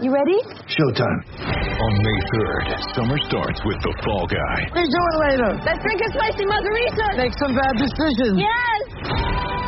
You ready? Showtime. On May 3rd, summer starts with The Fall Guy. What are you doing later? Let's drink a spicy margarita. Make some bad decisions. Yes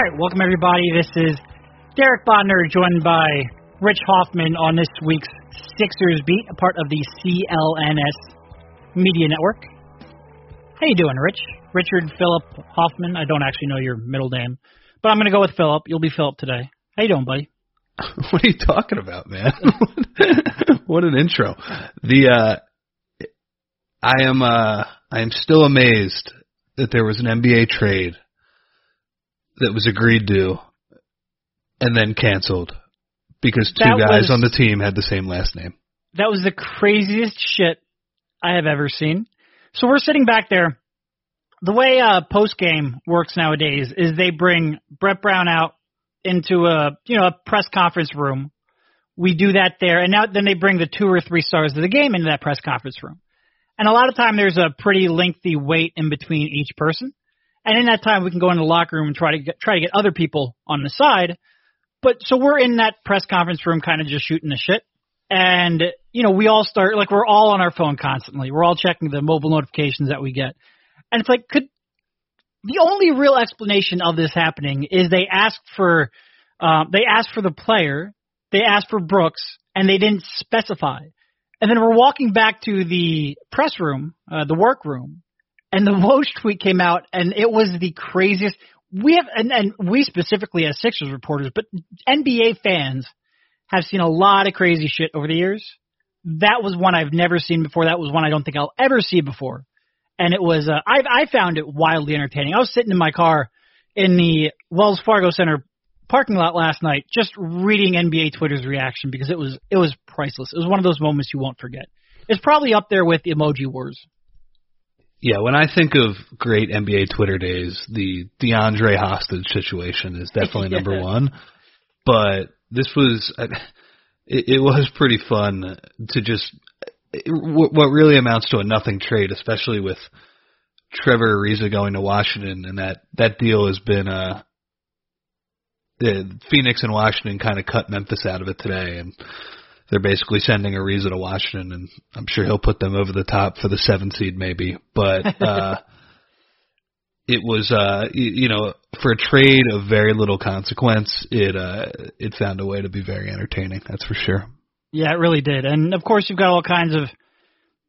All right, welcome everybody. This is Derek Bodner, joined by Rich Hofmann on this week's Sixers beat, a part of the CLNS Media Network. How you doing, Rich? Richard Philip Hofmann. I don't actually know your middle name, but I'm going to go with Philip. You'll be Philip today. How you doing, buddy? What are you talking about, man? what an intro. The uh I am uh I am still amazed that there was an NBA trade that was agreed to and then canceled because two That guys was- on the team had the same last name. That was the craziest shit I have ever seen. So we're sitting back there. The way uh, post game works nowadays is they bring Brett Brown out into a you know a press conference room. We do that there, and now then they bring the two or three stars of the game into that press conference room. And a lot of time there's a pretty lengthy wait in between each person. And in that time we can go in the locker room and try to get, try to get other people on the side. But so we're in that press conference room kind of just shooting the shit. And, you know, we all start, like, we're all on our phone constantly. We're all checking the mobile notifications that we get. And it's like, could, the only real explanation of this happening is they asked for, um, they asked for the player, they asked for Brooks, and they didn't specify. And then we're walking back to the press room, uh, the workroom, and the Woj tweet came out, and it was the craziest. We have, and, and we specifically as Sixers reporters, but NBA fans have seen a lot of crazy shit over the years. That was one I've never seen before. That was one I don't think I'll ever see before. And it was, uh, I, I found it wildly entertaining. I was sitting in my car in the Wells Fargo Center parking lot last night, just reading NBA Twitter's reaction because it was, it was priceless. It was one of those moments you won't forget. It's probably up there with emoji wars. Yeah, when I think of great NBA Twitter days, the DeAndre hostage situation is definitely number Yeah. one. But this was, it, it was pretty fun to just, what really amounts to a nothing trade, especially with Trevor Ariza going to Washington, and that that deal has been, uh, the Phoenix and Washington kind of cut Memphis out of it today, and they're basically sending Ariza to Washington, and I'm sure he'll put them over the top for the seven seed, maybe. But uh, it was, uh, you, you know, for a trade of very little consequence, it uh, it found a way to be very entertaining. That's for sure. Yeah, it really did. And of course, you've got all kinds of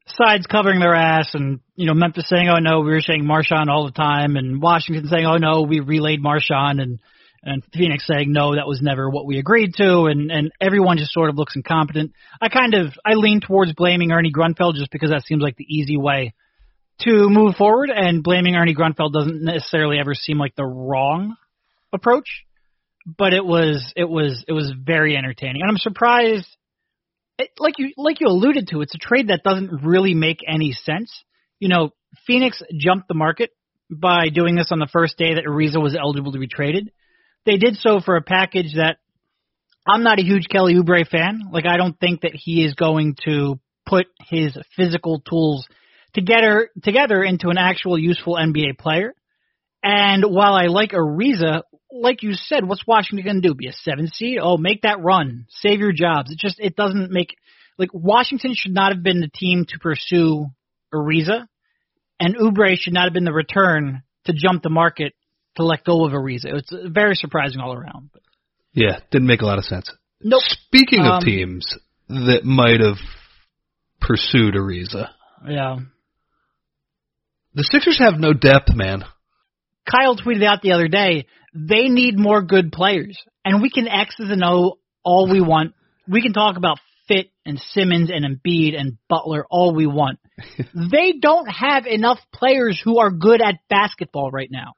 sides covering their ass, and you know Memphis saying, "Oh no, we were saying MarShon all the time," and Washington saying, "Oh no, we relayed MarShon," and and Phoenix saying, "No, that was never what we agreed to," and and everyone just sort of looks incompetent. I kind of I lean towards blaming Ernie Grunfeld just because that seems like the easy way to move forward, and blaming Ernie Grunfeld doesn't necessarily ever seem like the wrong approach. But it was it was it was very entertaining, and I'm surprised it, like you like you alluded to, it's a trade that doesn't really make any sense. You know, Phoenix jumped the market by doing this on the first day that Ariza was eligible to be traded. They did so for a package that I'm not a huge Kelly Oubre fan. Like I don't think that he is going to put his physical tools together together into an actual useful NBA player. And while I like Ariza, like you said, what's Washington going to do? Be a seven seed? Oh, make that run, save your jobs. It just it doesn't make like Washington should not have been the team to pursue Ariza, and Oubre should not have been the return to jump the market to let go of Ariza. It's very surprising all around. But Yeah, didn't make a lot of sense. Nope. Speaking Um, of teams that might have pursued Ariza, yeah. the Sixers have no depth, man. Kyle tweeted out the other day, they need more good players. And we can X's and O all we want. We can talk about Fit and Simmons and Embiid and Butler all we want. they don't have enough players who are good at basketball right now.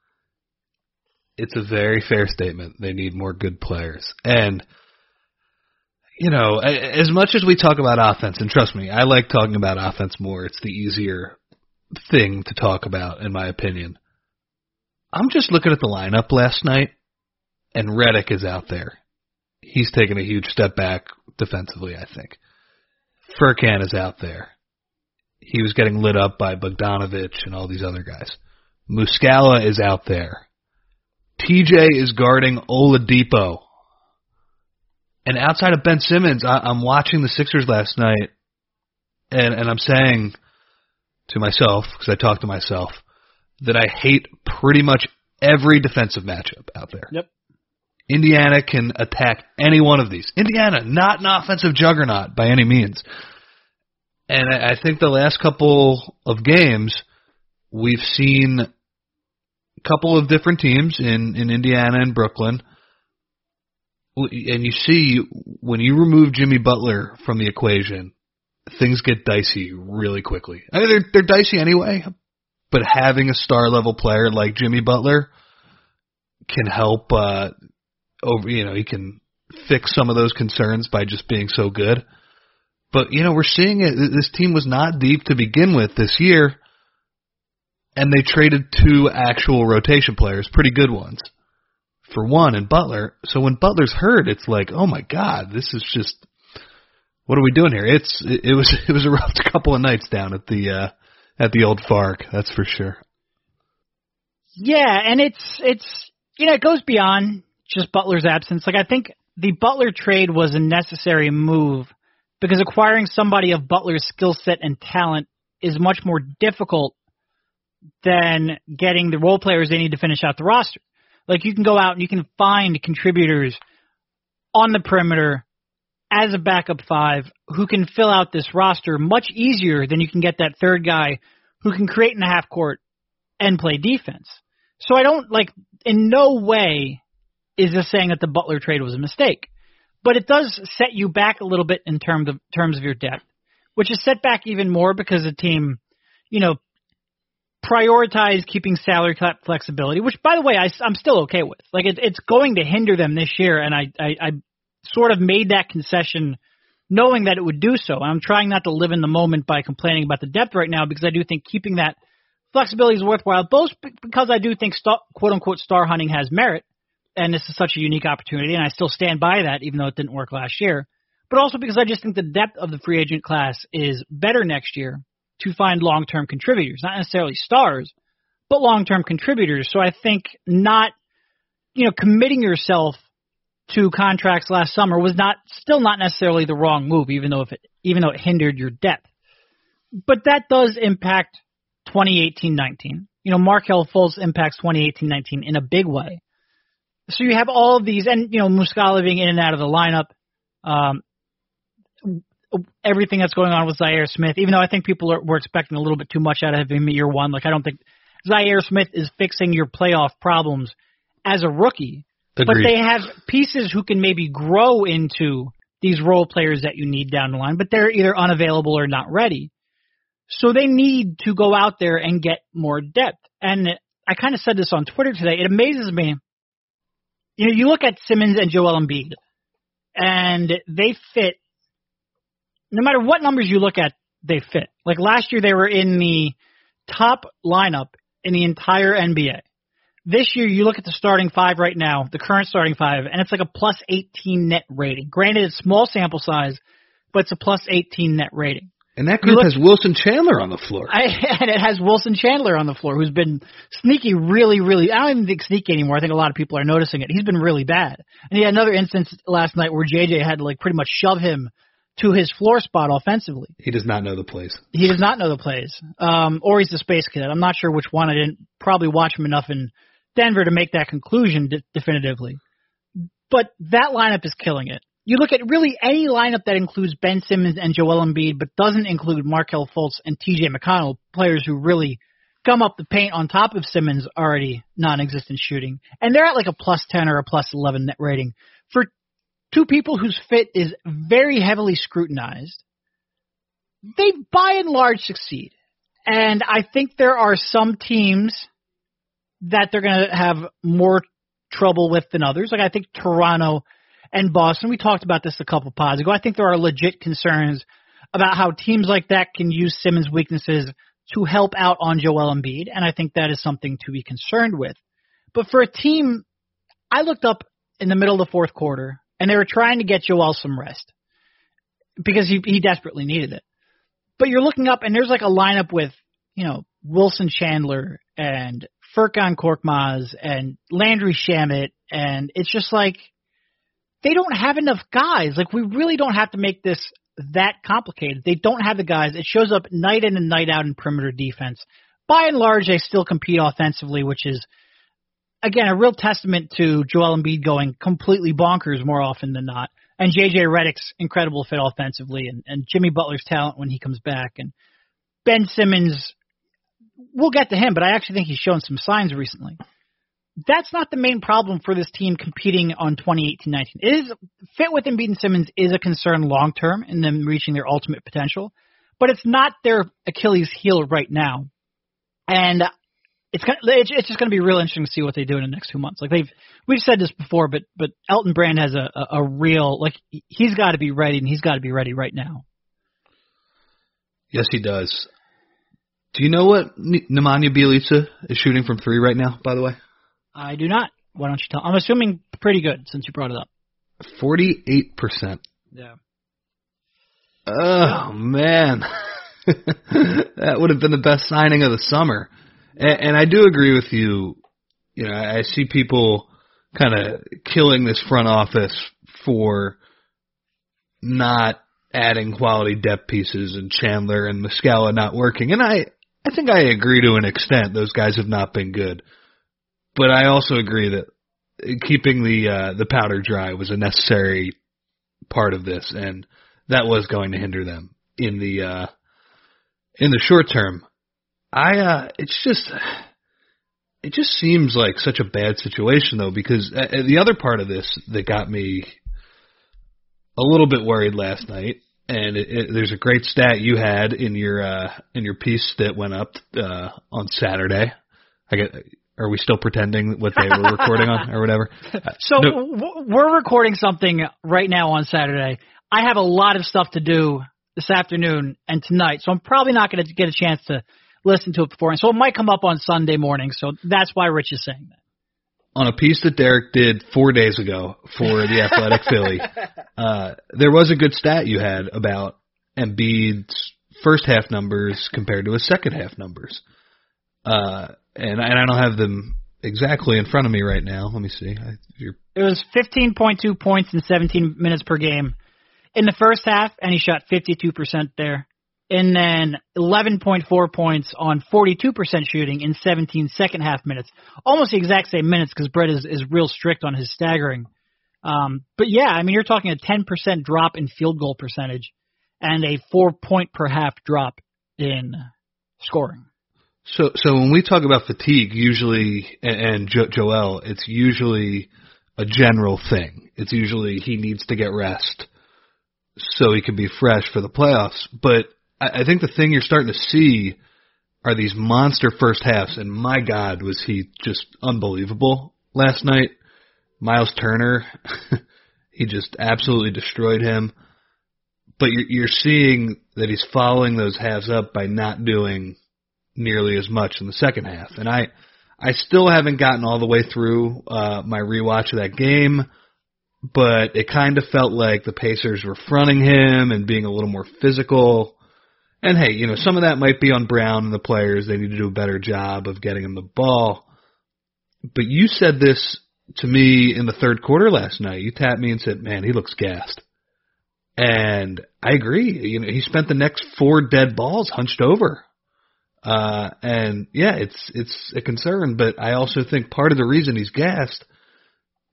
It's a very fair statement. They need more good players. And, you know, as much as we talk about offense, and trust me, I like talking about offense more. It's the easier thing to talk about, in my opinion. I'm just looking at the lineup last night, and Redick is out there. He's taken a huge step back defensively, I think. Furkan is out there. He was getting lit up by Bogdanovich and all these other guys. Muscala is out there. TJ is guarding Oladipo. And outside of Ben Simmons, I, I'm watching the Sixers last night, and, and I'm saying to myself, because I talk to myself, that I hate pretty much every defensive matchup out there. Yep. Indiana can attack any one of these. Indiana, not an offensive juggernaut by any means. And I, I think the last couple of games, we've seen couple of different teams in, in Indiana and Brooklyn. And you see, when you remove Jimmy Butler from the equation, things get dicey really quickly. I mean, they're, they're dicey anyway, but having a star level player like Jimmy Butler can help, uh, over, you know, he can fix some of those concerns by just being so good. But, you know, we're seeing it. This team was not deep to begin with this year, and they traded two actual rotation players, pretty good ones, for one and Butler. So when Butler's hurt, it's like, oh my God, this is just, what are we doing here? It's, it, was, it was a rough couple of nights down at the, uh, at the old Fark, that's for sure. Yeah, and it's it's you know it goes beyond just Butler's absence. Like I think the Butler trade was a necessary move because acquiring somebody of Butler's skill set and talent is much more difficult than getting the role players they need to finish out the roster. Like you can go out and you can find contributors on the perimeter as a backup five who can fill out this roster much easier than you can get that third guy who can create in the half court and play defense. So I don't like in no way is this saying that the Butler trade was a mistake. But it does set you back a little bit in terms of terms of your depth, which is set back even more because the team, you know, prioritize keeping salary cap flexibility, which by the way I, am still okay with. Like it, it's going to hinder them this year, and I, I I sort of made that concession knowing that it would do so. I'm trying not to live in the moment by complaining about the depth right now because I do think keeping that flexibility is worthwhile, both because I do think star, quote unquote star hunting has merit, and this is such a unique opportunity, and I still stand by that even though it didn't work last year. But also because I just think the depth of the free agent class is better next year to find long term contributors, not necessarily stars, but long term contributors. So I think not, you know, committing yourself to contracts last summer was not still not necessarily the wrong move, even though if it even though it hindered your depth. But that does impact 2018-19. You know, Markelle Fultz impacts 2018-19 in a big way. So you have all of these, and you know, Muscala being in and out of the lineup. Um, everything that's going on with Zhaire Smith, even though I think people are, were expecting a little bit too much out of him in year one. Like I don't think Zhaire Smith is fixing your playoff problems as a rookie. Agreed. But they have pieces who can maybe grow into these role players that you need down the line, but they're either unavailable or not ready. So they need to go out there and get more depth. And I kind of said this on Twitter today. It amazes me. You know, you look at Simmons and Joel Embiid, and they fit. No matter what numbers you look at, they fit. Like last year, they were in the top lineup in the entire NBA. This year, you look at the starting five right now, the current starting five, and it's like a plus 18 net rating. Granted, it's small sample size, but it's a plus 18 net rating. And that group look- has Wilson Chandler on the floor. I, and it has Wilson Chandler on the floor, who's been sneaky, really, really. I don't even think sneaky anymore. I think a lot of people are noticing it. He's been really bad. And he had another instance last night where JJ had to like pretty much shove him to his floor spot offensively. he does not know the plays. He does not know the plays, um, or he's the space kid. I'm not sure which one. I didn't probably watch him enough in Denver to make that conclusion de- definitively. But that lineup is killing it. You look at really any lineup that includes Ben Simmons and Joel Embiid, but doesn't include Markelle Fultz and T.J. McConnell, players who really gum up the paint on top of Simmons' already non-existent shooting, and they're at like a plus ten or a plus eleven net rating for two people whose fit is very heavily scrutinized. They by and large succeed, and I think there are some teams that they're going to have more trouble with than others. Like I think Toronto and Boston. We talked about this a couple pods ago. I think there are legit concerns about how teams like that can use Simmons' weaknesses to help out on Joel Embiid, and I think that is something to be concerned with. But for a team, I looked up in the middle of the fourth quarter, and they were trying to get Joel some rest because he he desperately needed it. But you're looking up, and there's like a lineup with you know Wilson Chandler and Furkan Korkmaz and Landry Shamet, and it's just like they don't have enough guys. Like we really don't have to make this that complicated. They don't have the guys. It shows up night in and night out in perimeter defense. By and large, they still compete offensively, which is again a real testament to Joel Embiid going completely bonkers more often than not, and JJ Redick's incredible fit offensively, and, and Jimmy Butler's talent when he comes back, and Ben Simmons. We'll get to him, but I actually think he's shown some signs recently that's not the main problem for this team competing on 2018-19. It is fit with Embiid and Simmons is a concern long term in them reaching their ultimate potential, but it's not their Achilles heel right now. And it's kind. it's just going to be real interesting to see what they do in the next two months. Like they've we've said this before, but but Elton Brand has a a, a real like he's got to be ready and he's got to be ready right now. Yes, he does. Do you know what Nemanja Bjelica is shooting from three right now? By the way. I do not. Why don't you tell? I'm assuming pretty good since you brought it up. Forty-eight percent. Yeah. Oh man, that would have been the best signing of the summer. And, and I do agree with you. You know, I see people kind of killing this front office for not adding quality depth pieces and Chandler and Muscala not working. And I, I think I agree to an extent. Those guys have not been good. But I also agree that keeping the uh, the powder dry was a necessary part of this, and that was going to hinder them in the uh, in the short term. I uh, it's just it just seems like such a bad situation though, because uh, the other part of this that got me a little bit worried last night, and it, it, there's a great stat you had in your uh, in your piece that went up uh, on Saturday. I get are we still pretending what they were recording on or whatever? So no. we're recording something right now on Saturday. I have a lot of stuff to do this afternoon and tonight, so I'm probably not going to get a chance to listen to it before, and so it might come up on Sunday morning. So that's why Rich is saying that. On a piece that Derek did four days ago for the Athletic Philly, uh, there was a good stat you had about Embiid's first half numbers compared to his second half numbers. Uh, and I, and I don't have them exactly in front of me right now. Let me see. I, it was 15.2 points in 17 minutes per game in the first half, and he shot 52% there. And then 11.4 points on 42% shooting in 17 second half minutes. Almost the exact same minutes because Brett is, is real strict on his staggering. Um, but yeah, I mean, you're talking a 10% drop in field goal percentage and a four point per half drop in scoring. So, so when we talk about fatigue, usually, and, and jo- Joel, it's usually a general thing. It's usually he needs to get rest so he can be fresh for the playoffs. But I, I think the thing you're starting to see are these monster first halves, and my God, was he just unbelievable last night. Miles Turner, he just absolutely destroyed him. But you're, you're seeing that he's following those halves up by not doing nearly as much in the second half. And I I still haven't gotten all the way through uh my rewatch of that game, but it kind of felt like the Pacers were fronting him and being a little more physical. And hey, you know, some of that might be on Brown and the players. They need to do a better job of getting him the ball. But you said this to me in the third quarter last night. You tapped me and said, "Man, he looks gassed." And I agree. You know, he spent the next four dead balls hunched over Uh, and yeah, it's it's a concern, but I also think part of the reason he's gassed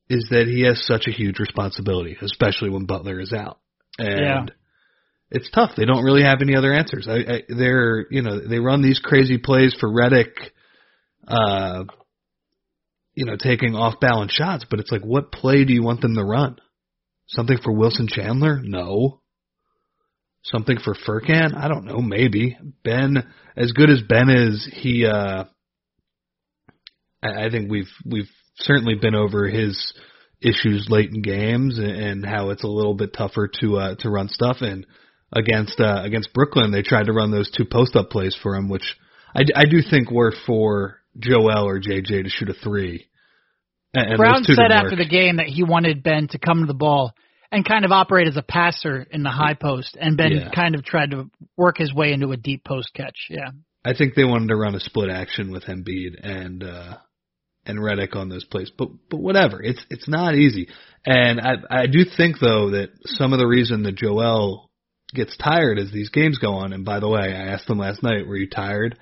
is that he has such a huge responsibility, especially when Butler is out. And Yeah. It's tough. They don't really have any other answers. I, I they're you know they run these crazy plays for Redick, uh, you know taking off balance shots, but it's like what play do you want them to run? Something for Wilson Chandler? No. Something for Furkan? I don't know. Maybe Ben, as good as Ben is, he. uh I, think we've we've certainly been over his issues late in games and, and how it's a little bit tougher to uh, to run stuff. And against uh, against Brooklyn, they tried to run those two post up plays for him, which I, I do think were for Joel or JJ to shoot a three. And, Brown said after the game that he wanted Ben to come to the ball and kind of operate as a passer in the high post, and Ben Yeah. kind of tried to work his way into a deep post catch. Yeah. I think they wanted to run a split action with Embiid and uh and Redick on those plays. But but whatever. It's it's not easy. And I I do think though that some of the reason that Joel gets tired as these games go on, and by the way, I asked him last night, were you tired?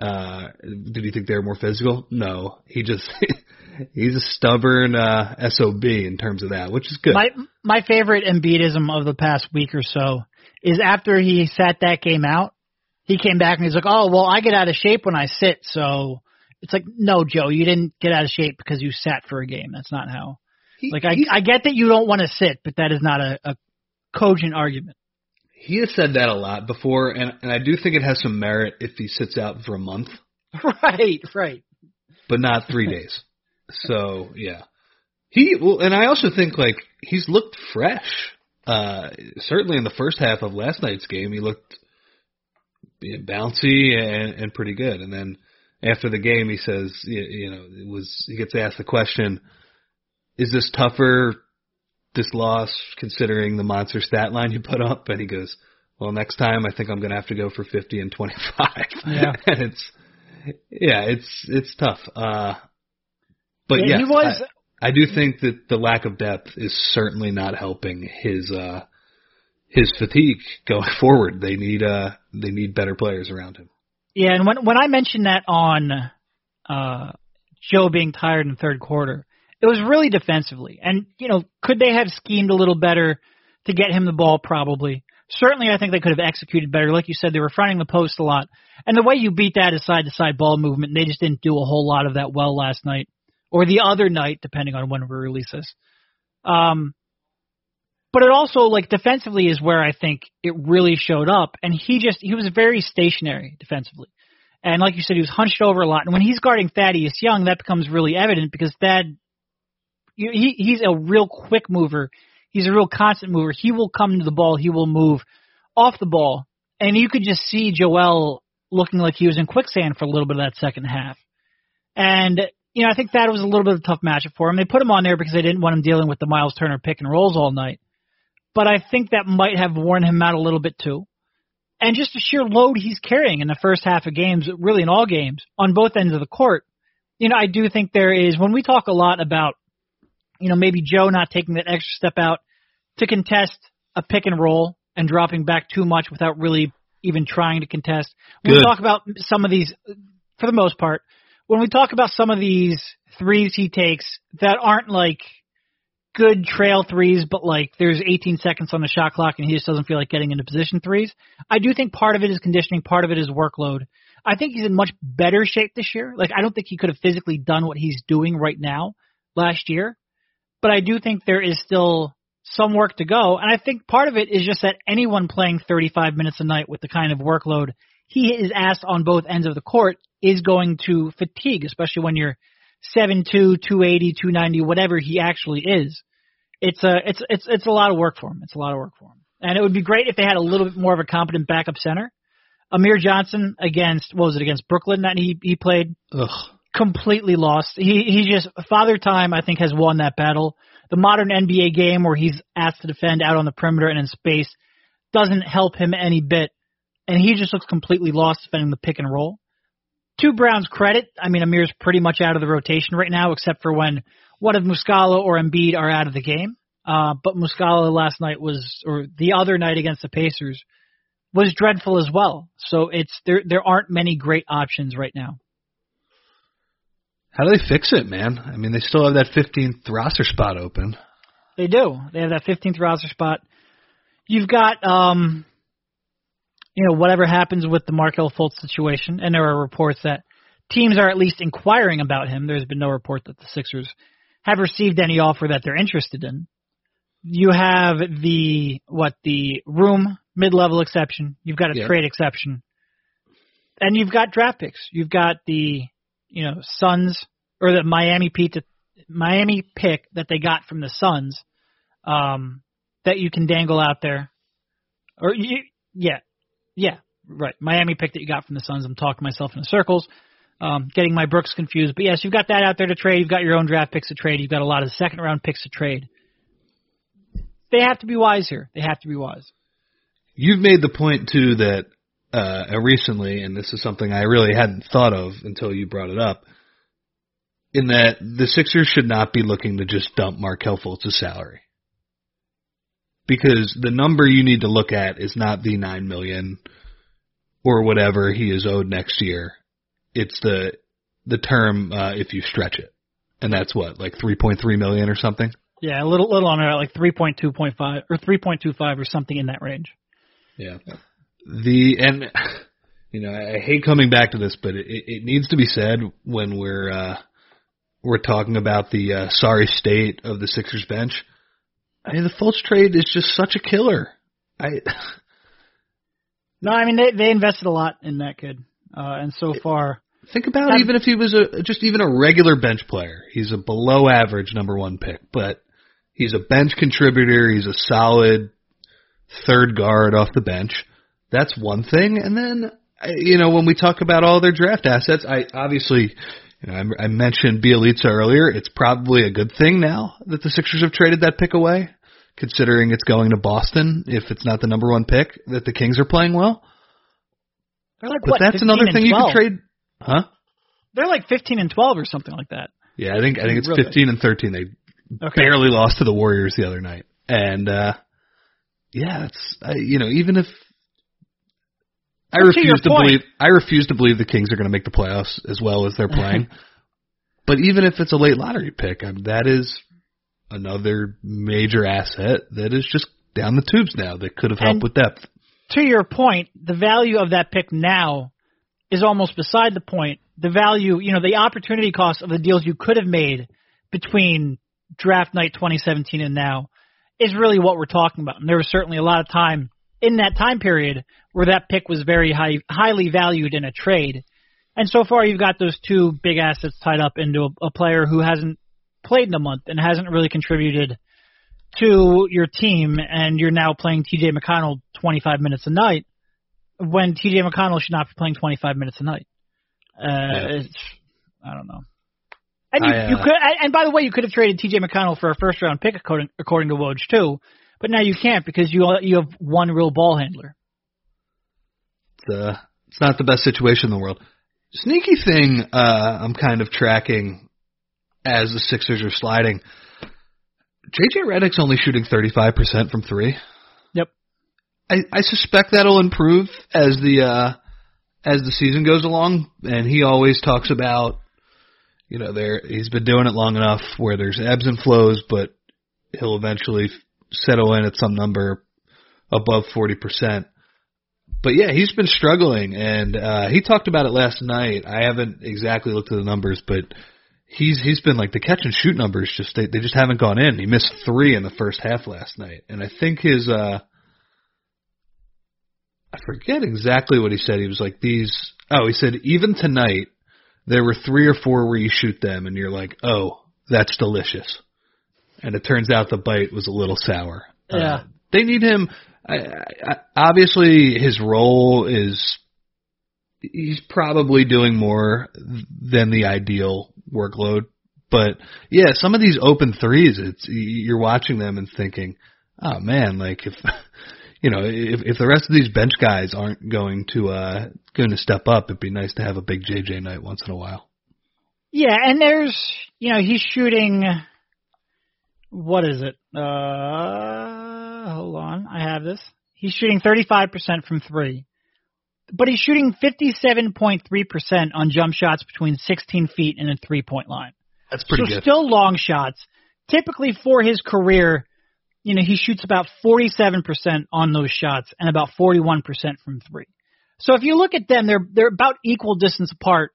Uh did you think they were more physical? No. He just he's a stubborn uh SOB in terms of that, which is good. My my favorite Embiidism of the past week or so is after he sat that game out, he came back and he's like, "Oh, well, I get out of shape when I sit." So it's like, "No, Joe, you didn't get out of shape because you sat for a game. That's not how." He- Like I I get that you don't want to sit, but that is not a, a cogent argument. He has said that a lot before and and I do think it has some merit if he sits out for a month. right, right. but not three days. So yeah, he well, and I also think like he's looked fresh. Uh, certainly in the first half of last night's game, he looked you know, bouncy and, and pretty good. And then after the game, he says, you, you know, it was he gets asked the question, "Is this tougher, this loss, considering the monster stat line you put up?" And he goes, "Well, next time I think I'm going to have to go for 50 and 25." Yeah. and it's yeah, it's it's tough. Uh, but Yeah, yes, was- I, I do think that the lack of depth is certainly not helping his uh his fatigue going forward. They need uh they need better players around him. Yeah, and when when I mentioned that on uh Joe being tired in third quarter, it was really defensively. And you know, could they have schemed a little better to get him the ball? Probably. Certainly, I think they could have executed better. Like you said, they were fronting the post a lot, and the way you beat that is side to side ball movement. They just didn't do a whole lot of that well last night, or the other night, depending on when we release this. Um, but it also like defensively is where I think it really showed up, and he just he was very stationary defensively, and like you said, he was hunched over a lot. And when he's guarding Thaddeus Young, that becomes really evident because Thad, he he's a real quick mover. He's a real constant mover. He will come to the ball. He will move off the ball, and you could just see Joel looking like he was in quicksand for a little bit of that second half. And you know, I think that was a little bit of a tough matchup for him. They put him on there because they didn't want him dealing with the Miles Turner pick and rolls all night. But I think that might have worn him out a little bit too. And just the sheer load he's carrying in the first half of games, really in all games, on both ends of the court. You know, I do think there is when we talk a lot about, you know, maybe Joe not taking that extra step out to contest a pick and roll and dropping back too much without really even trying to contest. When we talk about some of these, for the most part, when we talk about some of these threes he takes that aren't like good trail threes, but like there's 18 seconds on the shot clock and he just doesn't feel like getting into position threes. I do think part of it is conditioning, part of it is workload. I think he's in much better shape this year. Like I don't think he could have physically done what he's doing right now last year, but I do think there is still some work to go. And I think part of it is just that anyone playing 35 minutes a night with the kind of workload he is asked on both ends of the court is going to fatigue, especially when you're 7'2", 280, 290, whatever he actually is. It's a it's it's it's a lot of work for him. It's a lot of work for him. And it would be great if they had a little bit more of a competent backup center. Amir Johnson against what was it against Brooklyn that he he played Ugh. Completely lost. He he just Father Time I think has won that battle. The modern NBA game where he's asked to defend out on the perimeter and in space doesn't help him any bit, and he just looks completely lost defending the pick and roll. To Brown's credit, I mean Amir's pretty much out of the rotation right now, except for when one of Muscala or Embiid are out of the game. Uh, but Muscala last night was, or the other night against the Pacers, was dreadful as well. So it's there there aren't many great options right now. How do they fix it, man? I mean, they still have that 15th roster spot open. They do. They have that 15th roster spot. You've got um you know whatever happens with the Markelle Fultz situation and there are reports that teams are at least inquiring about him. There's been no report that the Sixers have received any offer that they're interested in. You have the what the room mid-level exception. You've got a trade exception, and you've got draft picks. You've got the you know Suns or the Miami pick Miami pick that they got from the Suns um, that you can dangle out there, or you, yeah, yeah, right. Miami pick that you got from the Suns. I'm talking myself in circles um, getting my Brooks confused. But yes, you've got that out there to trade. You've got your own draft picks to trade. You've got a lot of second round picks to trade. They have to be wise here. They have to be wise. You've made the point too that uh, recently, and this is something I really hadn't thought of until you brought it up, in that the Sixers should not be looking to just dump Markelle Fultz's salary, because the number you need to look at is not the nine million or whatever he is owed next year. It's the the term uh, if you stretch it, and that's what like three point three million or something. Yeah, a little little on like three point two point five or three point two five or something in that range. Yeah. The and you know I hate coming back to this, but it, it needs to be said when we're uh, we're talking about the uh, sorry state of the Sixers bench. I mean, the Fultz trade is just such a killer. I No, I mean they they invested a lot in that kid, uh, and so far, think about even if he was a just even a regular bench player, he's a below average number one pick, but he's a bench contributor. He's a solid third guard off the bench. That's one thing. And then, you know, when we talk about all their draft assets, I obviously, you know, I, I mentioned Bjelica earlier. It's probably a good thing now that the Sixers have traded that pick away, considering it's going to Boston. If it's not the number one pick, that the Kings are playing well. they're like But what? that's another thing you 12. could trade, huh? They're like fifteen and twelve or something like that. Yeah, I think I think it's Really? 15 and 13. They Okay. barely lost to the Warriors the other night, and uh yeah, it's I, you know even if I But to refuse to point- believe I refuse to believe the Kings are going to make the playoffs as well as they're playing. but even if it's a late lottery pick, I mean, that is another major asset that is just down the tubes now that could have helped And- with depth. to your point, the value of that pick now is almost beside the point. The value, you know, the opportunity cost of the deals you could have made between draft night 2017 and now is really what we're talking about. And there was certainly a lot of time in that time period where that pick was very high, highly valued in a trade. And so far, you've got those two big assets tied up into a, a player who hasn't played in a month and hasn't really contributed to your team, and you're now playing T.J. McConnell 25 minutes a night when T.J. McConnell should not be playing 25 minutes a night. Uh, it's, I don't know. And you, I, uh, you could, and and by the way, you could have traded T.J. McConnell for a first round pick according according to Woj too, but now you can't because you you have one real ball handler. It's, uh, it's not the best situation in the world. Sneaky thing uh, I'm kind of tracking as the Sixers are sliding. JJ Redick's only shooting 35% from three. Yep. I, I suspect that'll improve as the uh, as the season goes along, and he always talks about, you know, there he's been doing it long enough where there's ebbs and flows, but he'll eventually settle in at some number above 40%. But yeah, he's been struggling, and uh, he talked about it last night. I haven't exactly looked at the numbers, but he's he's been like the catch and shoot numbers just they they just haven't gone in. He missed three in the first half last night, and I think his uh, I forget exactly what he said. He was like these. Oh, he said even tonight there were three or four where you shoot them, and you're like, oh, that's delicious. And it turns out the bite was a little sour. Yeah. Uh, they need him. I, I, obviously, his role is he's probably doing more than the ideal workload. But yeah, some of these open threes, it's you're watching them and thinking, oh man, like if you know if if the rest of these bench guys aren't going to uh going to step up, it'd be nice to have a big JJ night once in a while. Yeah, and there's you know he's shooting. What is it? Uh, hold on, I have this. He's shooting 35% from three, but he's shooting 57.3% on jump shots between 16 feet and a three point line. That's pretty so good. still long shots. Typically for his career, you know, he shoots about 47% on those shots and about 41% from three. So if you look at them, they're they're about equal distance apart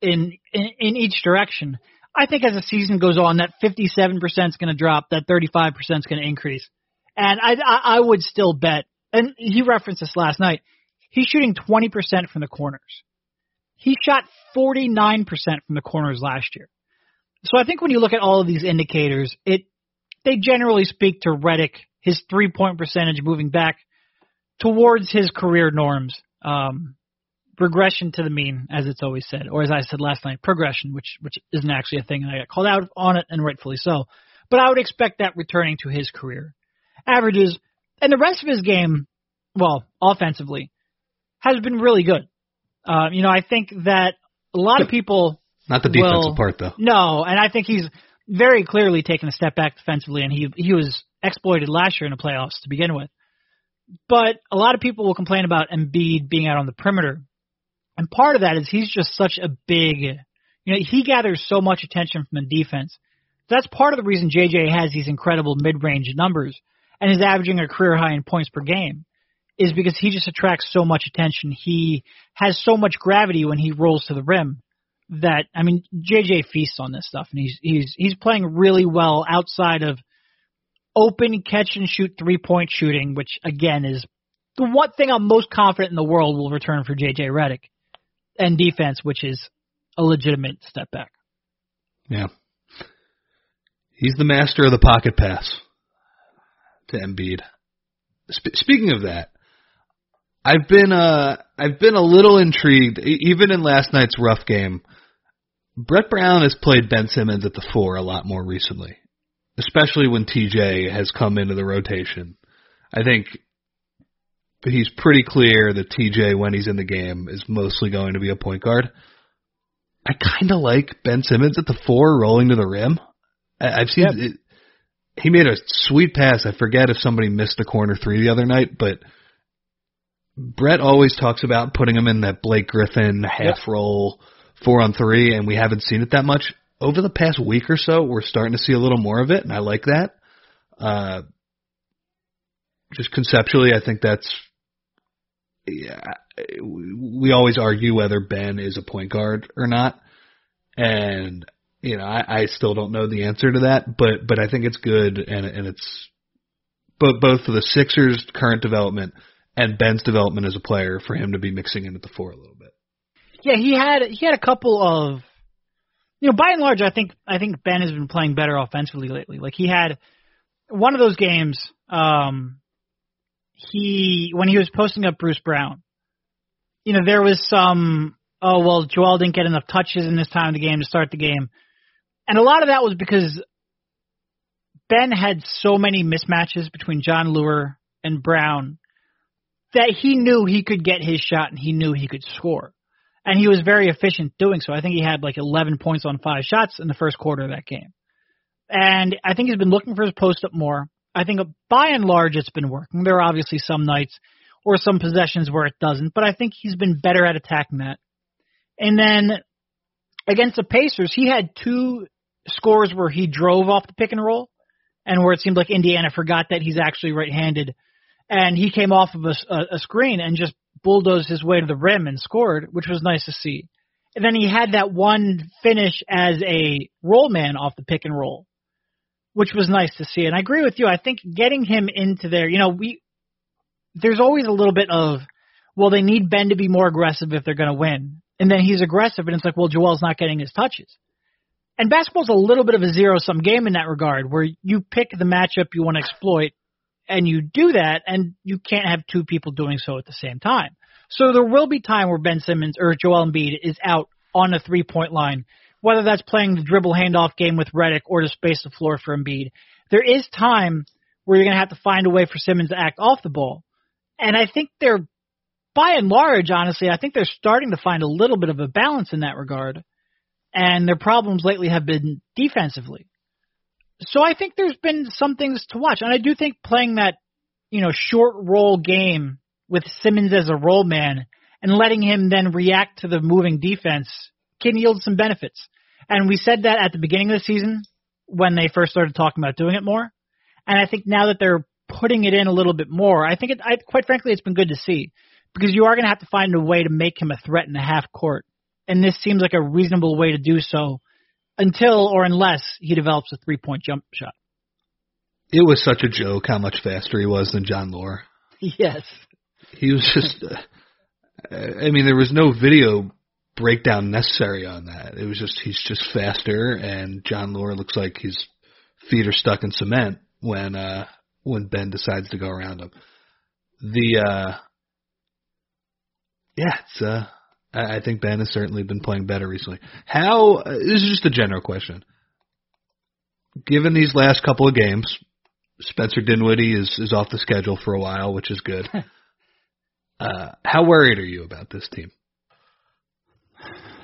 in in, in each direction. I think as the season goes on, that 57% is going to drop, that 35% is going to increase, and I, I I would still bet. And he referenced this last night. He's shooting 20% from the corners. He shot 49% from the corners last year. So I think when you look at all of these indicators, it they generally speak to Redick, his three point percentage moving back towards his career norms. Um, regression to the mean, as it's always said, or as I said last night, progression, which which isn't actually a thing, and I got called out on it, and rightfully so. But I would expect that returning to his career averages, and the rest of his game, well, offensively, has been really good. Uh, you know, I think that a lot of people Not the defensive will- part though. no, and I think he's very clearly taken a step back defensively, and he he was exploited last year in the playoffs to begin with. But a lot of people will complain about Embiid being out on the perimeter, and part of that is he's just such a big, you know, he gathers so much attention from the defense. That's part of the reason JJ has these incredible mid-range numbers and is averaging a career high in points per game, is because he just attracts so much attention. He has so much gravity when he rolls to the rim that I mean JJ feasts on this stuff and he's he's he's playing really well outside of open catch and shoot three point shooting, which again is the one thing I'm most confident in the world will return for JJ Redick, and defense, which is a legitimate step back. Yeah. He's the master of the pocket pass to Embiid. Sp- speaking of that, I've been uh I've been a little intrigued even in last night's rough game. Brett Brown has played Ben Simmons at the four a lot more recently, especially when TJ has come into the rotation. I think he's pretty clear that TJ, when he's in the game, is mostly going to be a point guard. I kind of like Ben Simmons at the four rolling to the rim. I, I've seen Yep. it. He made a sweet pass. I forget if somebody missed the corner three the other night, but Brett always talks about putting him in that Blake Griffin half roll four on three, and we haven't seen it that much. Over the past week or so, we're starting to see a little more of it, and I like that. Uh, just conceptually, I think that's yeah, we always argue whether Ben is a point guard or not, and you know I, I still don't know the answer to that, but but I think it's good and and it's both both for the Sixers' current development and Ben's development as a player for him to be mixing in at the four a little bit. Yeah, he had he had a couple of you know, by and large I think I think Ben has been playing better offensively lately. Like he had one of those games, um he when he was posting up Bruce Brown, you know, there was some oh well Joel didn't get enough touches in this time of the game to start the game. And a lot of that was because Ben had so many mismatches between Jon Leuer and Brown that he knew he could get his shot and he knew he could score. And he was very efficient doing so. I think he had like 11 points on five shots in the first quarter of that game. And I think he's been looking for his post up more. I think by and large it's been working. There are obviously some nights or some possessions where it doesn't, but I think he's been better at attacking that. And then against the Pacers, he had two scores where he drove off the pick and roll and where it seemed like Indiana forgot that he's actually right-handed and he came off of a, a, a screen and just bulldozed his way to the rim and scored, which was nice to see. And then he had that one finish as a roll man off the pick and roll, which was nice to see. And I agree with you. I think getting him into there, you know, we there's always a little bit of, well, they need Ben to be more aggressive if they're going to win. And then he's aggressive, and it's like, well, Joel's not getting his touches. And basketball's a little bit of a zero sum game in that regard, where you pick the matchup you want to exploit, and you do that, and you can't have two people doing so at the same time. So there will be time where Ben Simmons or Joel Embiid is out on the three point line, whether that's playing the dribble handoff game with Redick or to space the floor for Embiid. There is time where you're going to have to find a way for Simmons to act off the ball. And I think they're, by and large, honestly, I think they're starting to find a little bit of a balance in that regard. And their problems lately have been defensively. So I think there's been some things to watch. And I do think playing that you know, short roll game with Simmons as a roll man and letting him then react to the moving defense can yield some benefits. And we said that at the beginning of the season when they first started talking about doing it more. And I think now that they're putting it in a little bit more, I think it, I, quite frankly, it's been good to see because you are going to have to find a way to make him a threat in the half court. And this seems like a reasonable way to do so until or unless he develops a three point jump shot. It was such a joke how much faster he was than Jon Leuer. Yes. He was just, uh, I mean, there was no video breakdown necessary on that. It was just, he's just faster and Jon Leuer looks like his feet are stuck in cement when, uh, when Ben decides to go around him. The, uh, yeah, it's, uh, I I think Ben has certainly been playing better recently. How, uh, this is just a general question. Given these last couple of games, Spencer Dinwiddie is, is off the schedule for a while, which is good. uh, how worried are you about this team?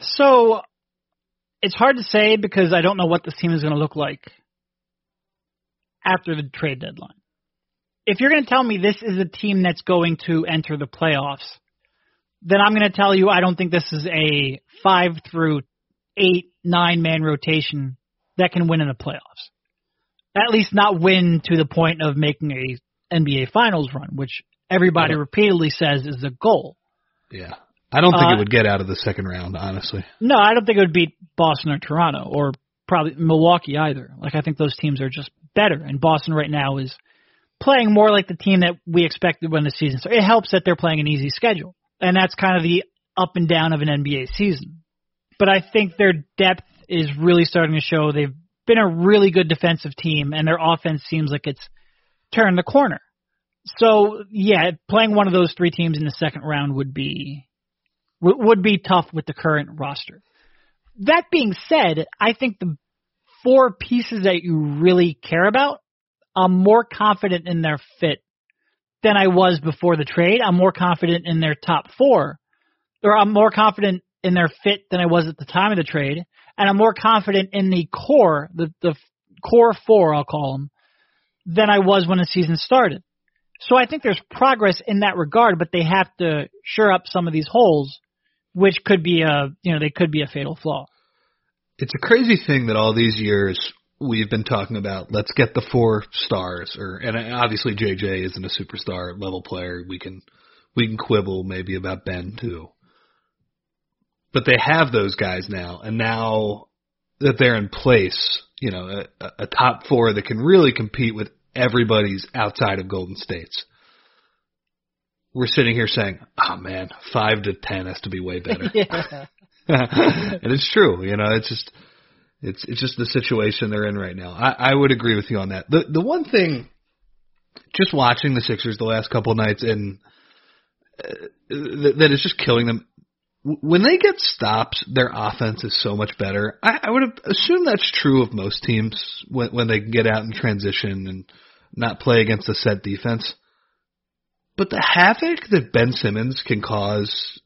So it's hard to say because I don't know what this team is going to look like after the trade deadline. If you're going to tell me this is a team that's going to enter the playoffs, then I'm going to tell you I don't think this is a five through eight, nine man rotation that can win in the playoffs. At least not win to the point of making a NBA Finals run, which everybody repeatedly says is the goal. Yeah. I don't think Uh, it would get out of the second round, honestly. No, I don't think it would beat Boston or Toronto or probably Milwaukee either. Like I think those teams are just better, and Boston right now is playing more like the team that we expected when the season started. It helps that they're playing an easy schedule, and that's kind of the up and down of an NBA season. But I think their depth is really starting to show. They've been a really good defensive team, and their offense seems like it's turned the corner. So yeah, playing one of those three teams in the second round would be would would be tough with the current roster. That being said, I think the four pieces that you really care about, I'm more confident in their fit than I was before the trade. I'm more confident in their top four, or I'm more confident in their fit than I was at the time of the trade, and I'm more confident in the core, the the core four, I'll call them, than I was when the season started. So I think there's progress in that regard, but they have to shore up some of these holes, which could be a you know they could be a fatal flaw. It's a crazy thing that all these years we've been talking about. Let's get the four stars, or and obviously JJ isn't a superstar level player. We can we can quibble maybe about Ben too, but they have those guys now, and now that they're in place, you know, a, a top four that can really compete with everybody's outside of Golden State's. We're sitting here saying, "Oh man, five to ten has to be way better." yeah. and it's true. You know, it's just it's it's just the situation they're in right now. I, I would agree with you on that. The the one thing, just watching the Sixers the last couple of nights, and uh, that, that is just killing them. When they get stops, their offense is so much better. I, I would assume that's true of most teams when when they get out and transition and not play against a set defense. But the havoc that Ben Simmons can cause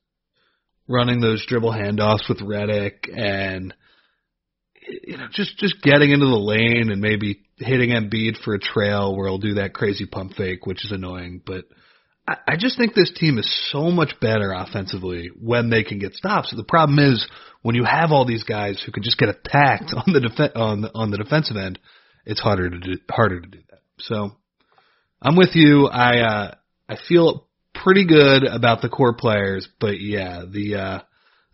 running those dribble handoffs with Redick and you know just just getting into the lane and maybe hitting Embiid for a trail where he'll do that crazy pump fake, which is annoying. But I, I just think this team is so much better offensively when they can get stops. The problem is when you have all these guys who can just get attacked on the def- on the, on the defensive end, it's harder to do, harder to do that. So I'm with you. I uh, I feel pretty good about the core players, but yeah, the uh,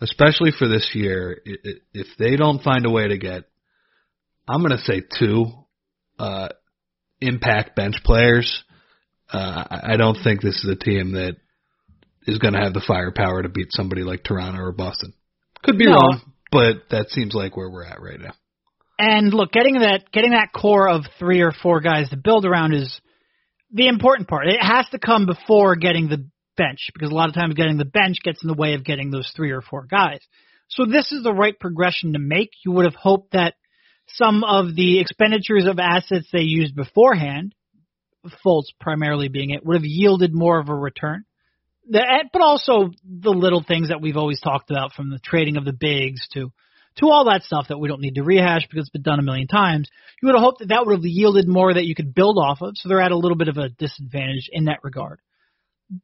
especially for this year, if they don't find a way to get, I'm gonna say two uh, impact bench players. Uh, I I don't think this is a team that is going to have the firepower to beat somebody like Toronto or Boston. Could be No. wrong, but that seems like where we're at right now. And look, getting that getting that core of three or four guys to build around is the important part. It has to come before getting the bench because a lot of times getting the bench gets in the way of getting those three or four guys. So this is the right progression to make. You would have hoped that some of the expenditures of assets they used beforehand, Fultz primarily being it, would have yielded more of a return. But also the little things that we've always talked about from the trading of the bigs to to all that stuff that we don't need to rehash because it's been done a million times. You would have hoped that that would have yielded more that you could build off of, so they're at a little bit of a disadvantage in that regard.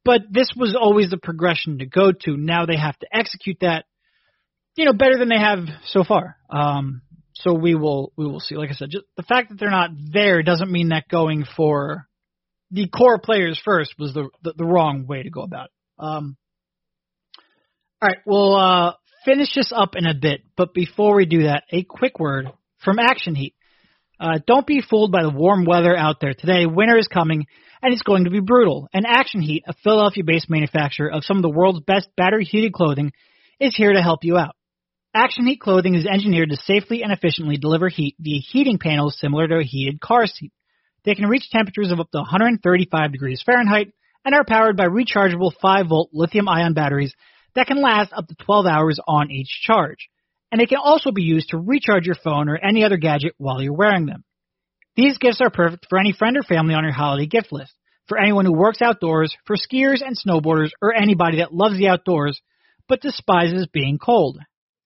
But this was always the progression to go to. Now they have to execute that, you know, better than they have so far. Um, so we will we will see. Like I said, just the fact that they're not there doesn't mean that going for the core players first was the the, the wrong way to go about it. Um, all right, we'll uh, finish this up in a bit, but before we do that, a quick word from Action Heat. Uh, don't be fooled by the warm weather out there today. Winter is coming, and it's going to be brutal. And Action Heat, a Philadelphia-based manufacturer of some of the world's best battery-heated clothing, is here to help you out. Action Heat clothing is engineered to safely and efficiently deliver heat via heating panels similar to a heated car seat. They can reach temperatures of up to 135 degrees Fahrenheit and are powered by rechargeable 5 volt lithium ion batteries that can last up to 12 hours on each charge. And they can also be used to recharge your phone or any other gadget while you're wearing them. These gifts are perfect for any friend or family on your holiday gift list, for anyone who works outdoors, for skiers and snowboarders, or anybody that loves the outdoors but despises being cold.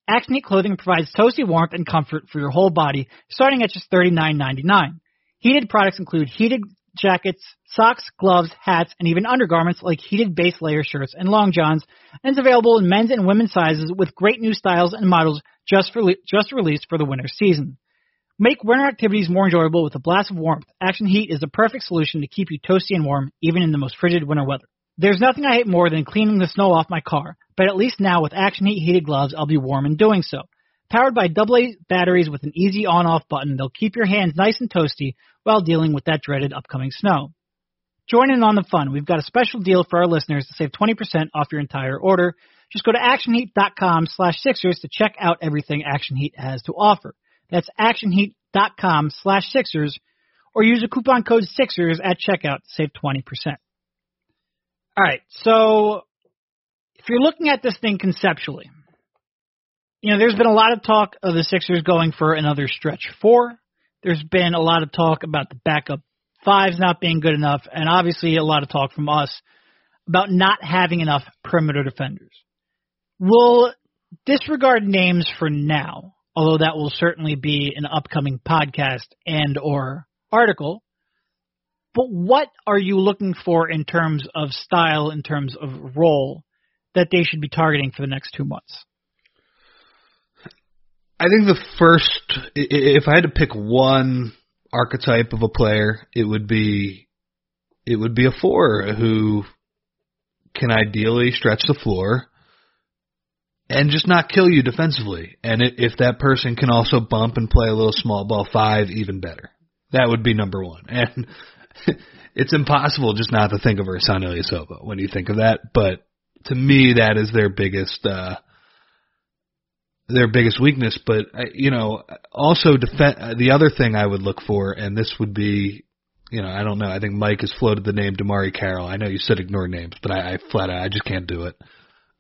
Heat clothing provides toasty warmth and comfort for your whole body, starting at just $39.99. Heated products include heated jackets, socks, gloves, hats, and even undergarments like heated base layer shirts and long johns, and is available in men's and women's sizes with great new styles and models just, for, just released for the winter season. Make winter activities more enjoyable with a blast of warmth. Action Heat is the perfect solution to keep you toasty and warm, even in the most frigid winter weather. There's nothing I hate more than cleaning the snow off my car, but at least now with Action Heat heated gloves, I'll be warm in doing so. Powered by AA batteries with an easy on-off button, they'll keep your hands nice and toasty while dealing with that dreaded upcoming snow. Join in on the fun. We've got a special deal for our listeners to save 20% off your entire order. Just go to actionheat.com slash Sixers to check out everything Action Heat has to offer. That's actionheat.com slash Sixers or use a coupon code Sixers at checkout to save 20%. All right, so if you're looking at this thing conceptually, you know, there's been a lot of talk of the Sixers going for another stretch four. There's been a lot of talk about the backup fives not being good enough, and obviously a lot of talk from us about not having enough perimeter defenders. We'll disregard names for now, although that will certainly be an upcoming podcast and or article. But what are you looking for in terms of style, in terms of role that they should be targeting for the next two months? I think the first, if I had to pick one archetype of a player, it would be, it would be a four who can ideally stretch the floor and just not kill you defensively. And if that person can also bump and play a little small ball five, even better. That would be number one. And it's impossible just not to think of Ersan Ilyasova when you think of that. But to me, that is their biggest, uh, their biggest weakness. But you know, also defend the other thing I would look for, and this would be, you know, I don't know. I think Mike has floated the name DeMarre Carroll. I know you said ignore names, but I, I flat out I just can't do it.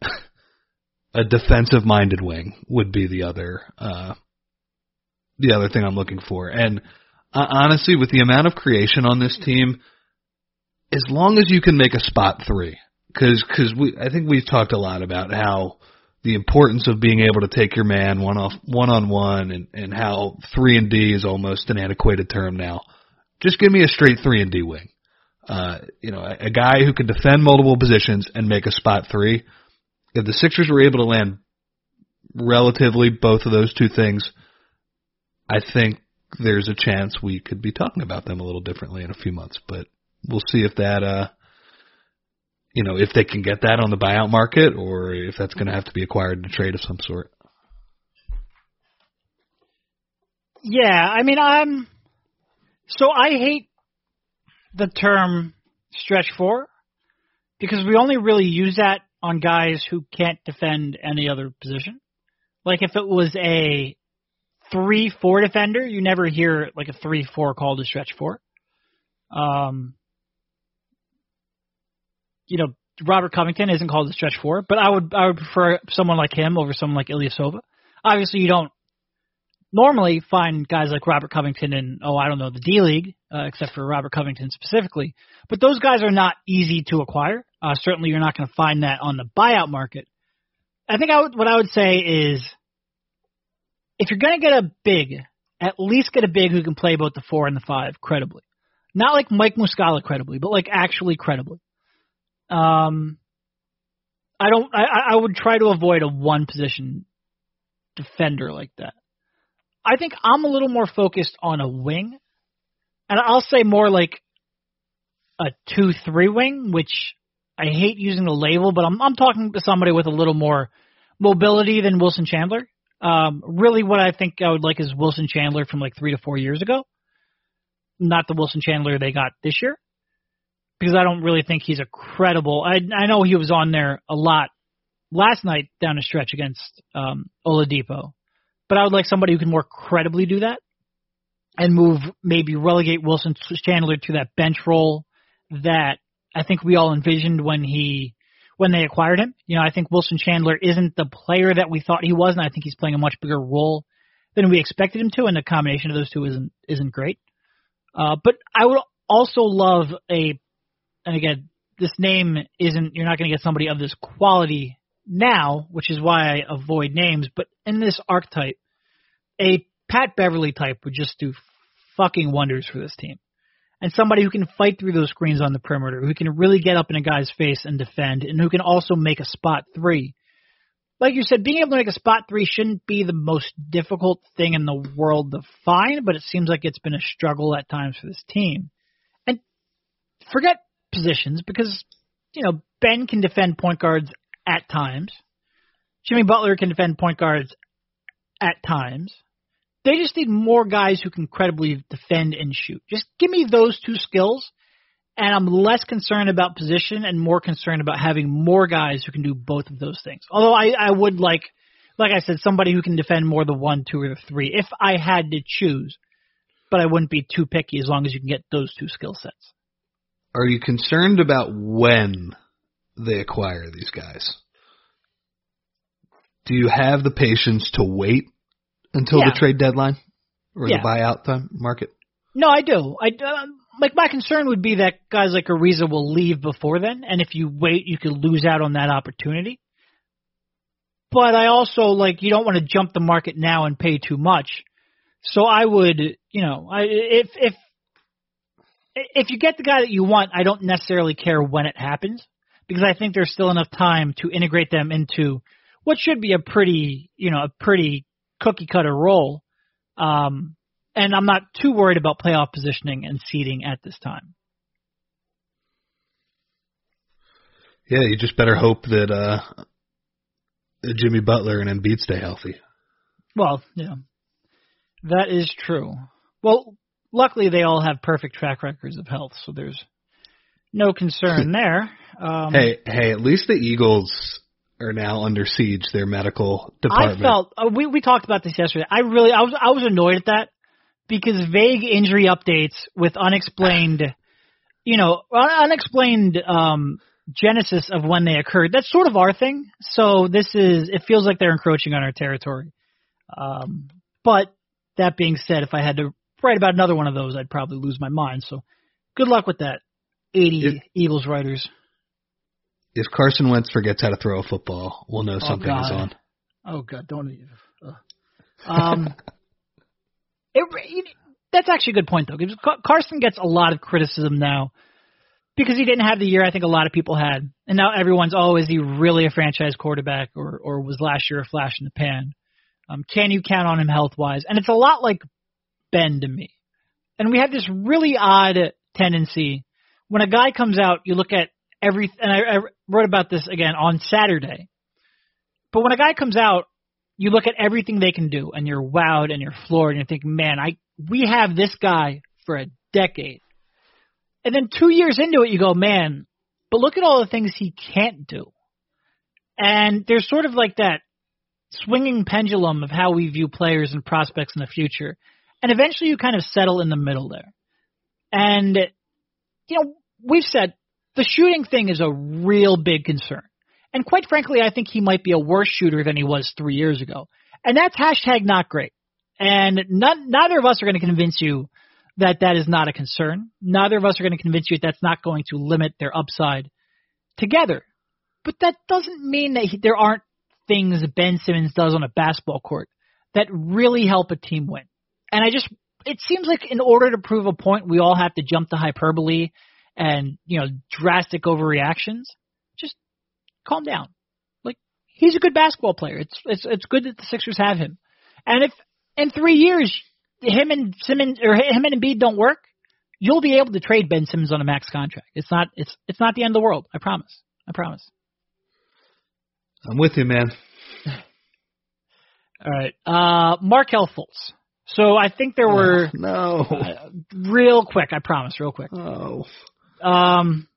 a defensive minded wing would be the other uh the other thing I'm looking for. And uh, honestly, with the amount of creation on this team, as long as you can make a spot three, because cause we I think we've talked a lot about how the importance of being able to take your man one off one on one and and how three and D is almost an antiquated term now. Just give me a straight three and D wing. Uh, you know, a, a guy who can defend multiple positions and make a spot three. If the Sixers were able to land relatively both of those two things, I think there's a chance we could be talking about them a little differently in a few months. But we'll see if that uh you know, if they can get that on the buyout market or if that's going to have to be acquired in a trade of some sort. Yeah, I mean, I'm so I hate the term stretch four because we only really use that on guys who can't defend any other position. Like if it was a three four defender, you never hear like a three four called a stretch four. Um, you know, Robert Covington isn't called a stretch four, but I would I would prefer someone like him over someone like Ilyasova. Obviously, you don't normally find guys like Robert Covington in oh I don't know the D League, uh, except for Robert Covington specifically. But those guys are not easy to acquire. Uh, certainly, you're not going to find that on the buyout market. I think I would, what I would say is if you're going to get a big, at least get a big who can play both the four and the five credibly. Not like Mike Muscala credibly, but like actually credibly. Um, I don't. I, I would try to avoid a one position defender like that. I think I'm a little more focused on a wing, and I'll say more like a two-three wing, which I hate using the label, but I'm I'm talking to somebody with a little more mobility than Wilson Chandler. Um, really, what I think I would like is Wilson Chandler from like three to four years ago, not the Wilson Chandler they got this year, because I don't really think he's a credible. I I know he was on there a lot last night down the stretch against um, Oladipo, but I would like somebody who can more credibly do that and move maybe relegate Wilson Chandler to that bench role that I think we all envisioned when he when they acquired him. You know, I think Wilson Chandler isn't the player that we thought he was, and I think he's playing a much bigger role than we expected him to, and the combination of those two isn't isn't great. Uh, but I would also love a, and again, this name isn't. You're not going to get somebody of this quality now, which is why I avoid names. But in this archetype, a Pat Beverley type would just do fucking wonders for this team and somebody who can fight through those screens on the perimeter, who can really get up in a guy's face and defend, and who can also make a spot three. Like you said, being able to make a spot three shouldn't be the most difficult thing in the world to find, but it seems like it's been a struggle at times for this team. And forget positions because, you know, Ben can defend point guards at times. Jimmy Butler can defend point guards at times. They just need more guys who can credibly defend and shoot. Just give me those two skills, and I'm less concerned about position and more concerned about having more guys who can do both of those things. Although I, I would like, like I said, somebody who can defend more the one, two, or the three if I had to choose. But I wouldn't be too picky as long as you can get those two skill sets. Are you concerned about when they acquire these guys? Do you have the patience to wait until Yeah. the trade deadline or Yeah. the buyout time market? No, I do. I um, like my concern would be that guys like Ariza will leave before then, and if you wait, you could lose out on that opportunity. But I also like you don't want to jump the market now and pay too much. So I would, you know, I, if if if you get the guy that you want, I don't necessarily care when it happens because I think there's still enough time to integrate them into what should be a pretty, you know, a pretty cookie cutter role. Um, and I'm not too worried about playoff positioning and seeding at this time. Yeah, you just better hope that uh Jimmy Butler and Embiid stay healthy. Well, yeah, that is true. Well, luckily they all have perfect track records of health, so there's no concern there. Um, hey, hey, at least the Eagles are now under siege. Their medical department. I felt uh, we we talked about this yesterday. I really I was I was annoyed at that because vague injury updates with unexplained, you know, unexplained um, genesis of when they occurred. That's sort of our thing. So this is it feels like they're encroaching on our territory. Um, but that being said, if I had to write about another one of those, I'd probably lose my mind. So good luck with that, 80 It- Eagles writers. if Carson Wentz forgets how to throw a football, we'll know something is on. Oh God, don't even. Um, it, it- that's actually a good point though, because Carson gets a lot of criticism now because he didn't have the year I think a lot of people had, and now everyone's oh, is he really a franchise quarterback or or was last year a flash in the pan? Um, can you count on him health wise? And it's a lot like Ben to me. And we have this really odd tendency when a guy comes out, you look at every, and I, I wrote about this again on Saturday. But when a guy comes out, you look at everything they can do, and you're wowed and you're floored, and you think, man, I we have this guy for a decade. And then two years into it, you go, man, but look at all the things he can't do. And there's sort of like that swinging pendulum of how we view players and prospects in the future. And eventually you kind of settle in the middle there. And, you know, we've said the shooting thing is a real big concern. And quite frankly, I think he might be a worse shooter than he was three years ago. And that's hashtag not great. And not, neither of us are going to convince you that that is not a concern. Neither of us are going to convince you that that's not going to limit their upside together. But that doesn't mean that he, there aren't things Ben Simmons does on a basketball court that really help a team win. And I just, it seems like in order to prove a point, we all have to jump to hyperbole and, you know, drastic overreactions. Just calm down. Like, he's a good basketball player. It's, it's, it's good that the Sixers have him. And if in three years, him and Simmons, or him and Embiid don't work, you'll be able to trade Ben Simmons on a max contract. It's not, it's, it's not the end of the world. I promise. I promise. I'm with you, man. All right. Uh, Markelle Fultz. So I think there were no. uh, real quick. I promise, real quick. Oh. Um,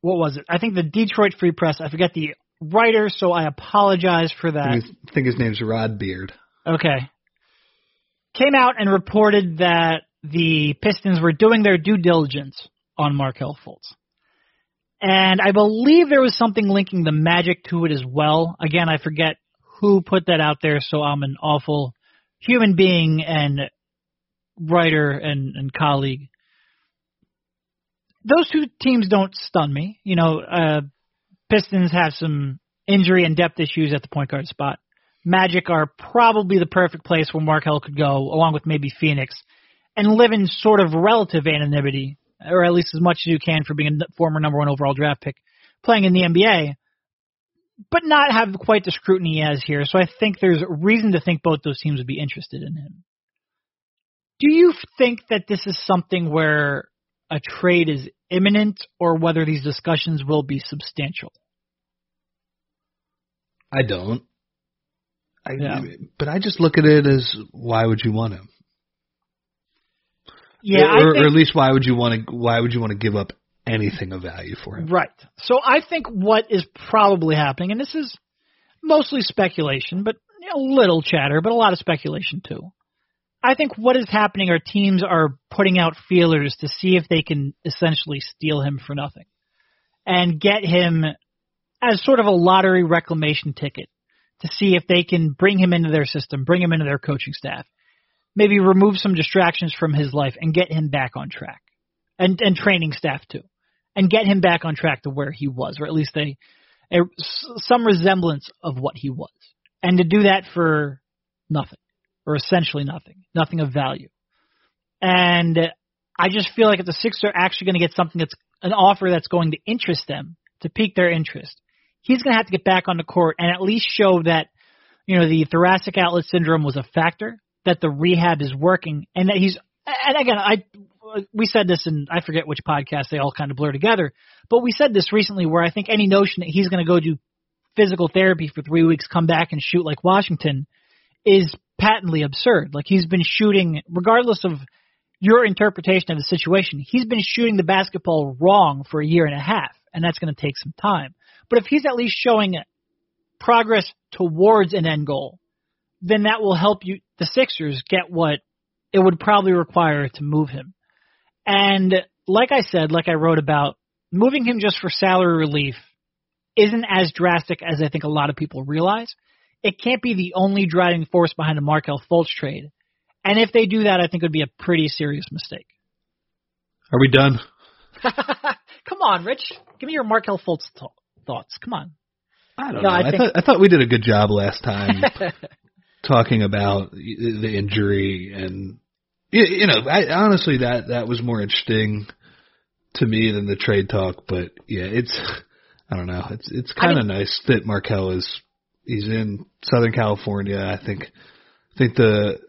what was it? I think the Detroit Free Press. I forget the writer, so I apologize for I that. think I think his name's Rod Beard. Okay. Came out and reported that the Pistons were doing their due diligence on Markelle Fultz. And I believe there was something linking the Magic to it as well. Again, I forget who put that out there, so I'm an awful human being and writer and, and colleague. Those two teams don't stun me. You know, uh, Pistons have some injury and depth issues at the point guard spot. Magic are probably the perfect place where Markelle could go, along with maybe Phoenix, and live in sort of relative anonymity, or at least as much as you can for being a former number one overall draft pick, playing in the NBA, but not have quite the scrutiny he has here. So I think there's reason to think both those teams would be interested in him. Do you think that this is something where a trade is imminent, or whether these discussions will be substantial? I don't. I, Yeah. But I just look at it as why would you want him? Yeah, or, I or think, at least why would you want to? Why would you want to give up anything of value for him? Right. So I think what is probably happening, and this is mostly speculation, but a little chatter, but a lot of speculation too. I think what is happening are teams are putting out feelers to see if they can essentially steal him for nothing and get him as sort of a lottery reclamation ticket to see if they can bring him into their system, bring him into their coaching staff, maybe remove some distractions from his life and get him back on track and, and training staff too and get him back on track to where he was, or at least a, a some resemblance of what he was, and to do that for nothing, or essentially nothing, nothing of value. And I just feel like if the Sixers are actually going to get something that's an offer that's going to interest them, to pique their interest, he's going to have to get back on the court and at least show that you know the thoracic outlet syndrome was a factor, that the rehab is working, and that he's. And again, I Uh, we said this in I forget which podcast they all kind of blur together, but we said this recently where I think any notion that he's going to go do physical therapy for three weeks, come back and shoot like Washington is patently absurd. Like he's been shooting, regardless of your interpretation of the situation, he's been shooting the basketball wrong for a year and a half, and that's going to take some time. But if he's at least showing progress towards an end goal, then that will help you, the Sixers, get what it would probably require to move him. And like I said, like I wrote about, moving him just for salary relief isn't as drastic as I think a lot of people realize. It can't be the only driving force behind a Markelle Fultz trade. And if they do that, I think it would be a pretty serious mistake. Are we done? Come on, Rich. Give me your Markelle Fultz th- thoughts. Come on. I don't No, know. I I, think- thought I thought we did a good job last time talking about the injury and you, you know, I honestly that that was more interesting to me than the trade talk. But yeah, it's I don't know. It's it's kind of mean- nice that Markelle is he's in Southern California. I think I think the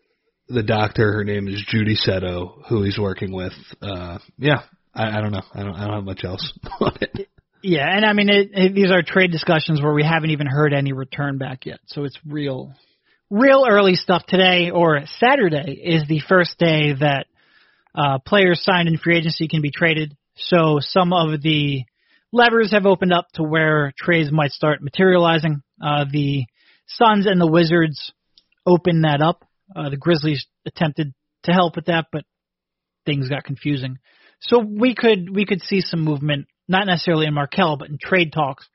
the doctor, her name is Judy Seto, who he's working with. Uh, yeah, I, I don't know. I don't I don't have much else on it. Yeah, and I mean, it, it, these are trade discussions where we haven't even heard any return back yet. So it's real, real early stuff. Today or Saturday is the first day that uh, players signed in free agency can be traded. So some of the levers have opened up to where trades might start materializing. Uh, the Suns and the Wizards opened that up. Uh, the Grizzlies attempted to help with that, but things got confusing. So we could we could see some movement, not necessarily in Markelle, but in trade talks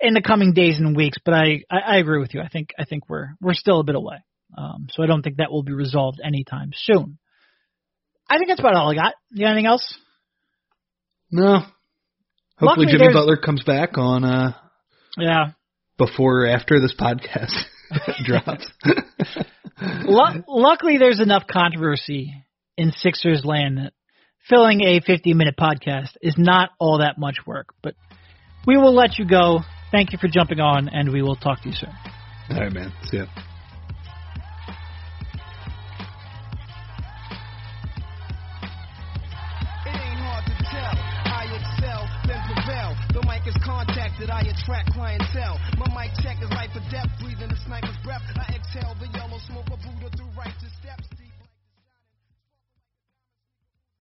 in the coming days and weeks. But I, I, I agree with you. I think I think we're we're still a bit away. Um, so I don't think that will be resolved anytime soon. I think that's about all I got. You got anything else? No. Hopefully Luckily, Jimmy Butler comes back on uh Yeah. before or after this podcast. drops. Lu- luckily, there's enough controversy in Sixers land that filling a 50 minute podcast is not all that much work. But we will let you go. Thank you for jumping on, and we will talk to you soon. All right, man. See ya. It ain't hard to tell. I excel, then prevail. The mic is contacted, I attract clientele. My mic check is life or death, breathing the sniper's breath. I exhale the yellow smoke of Buddha through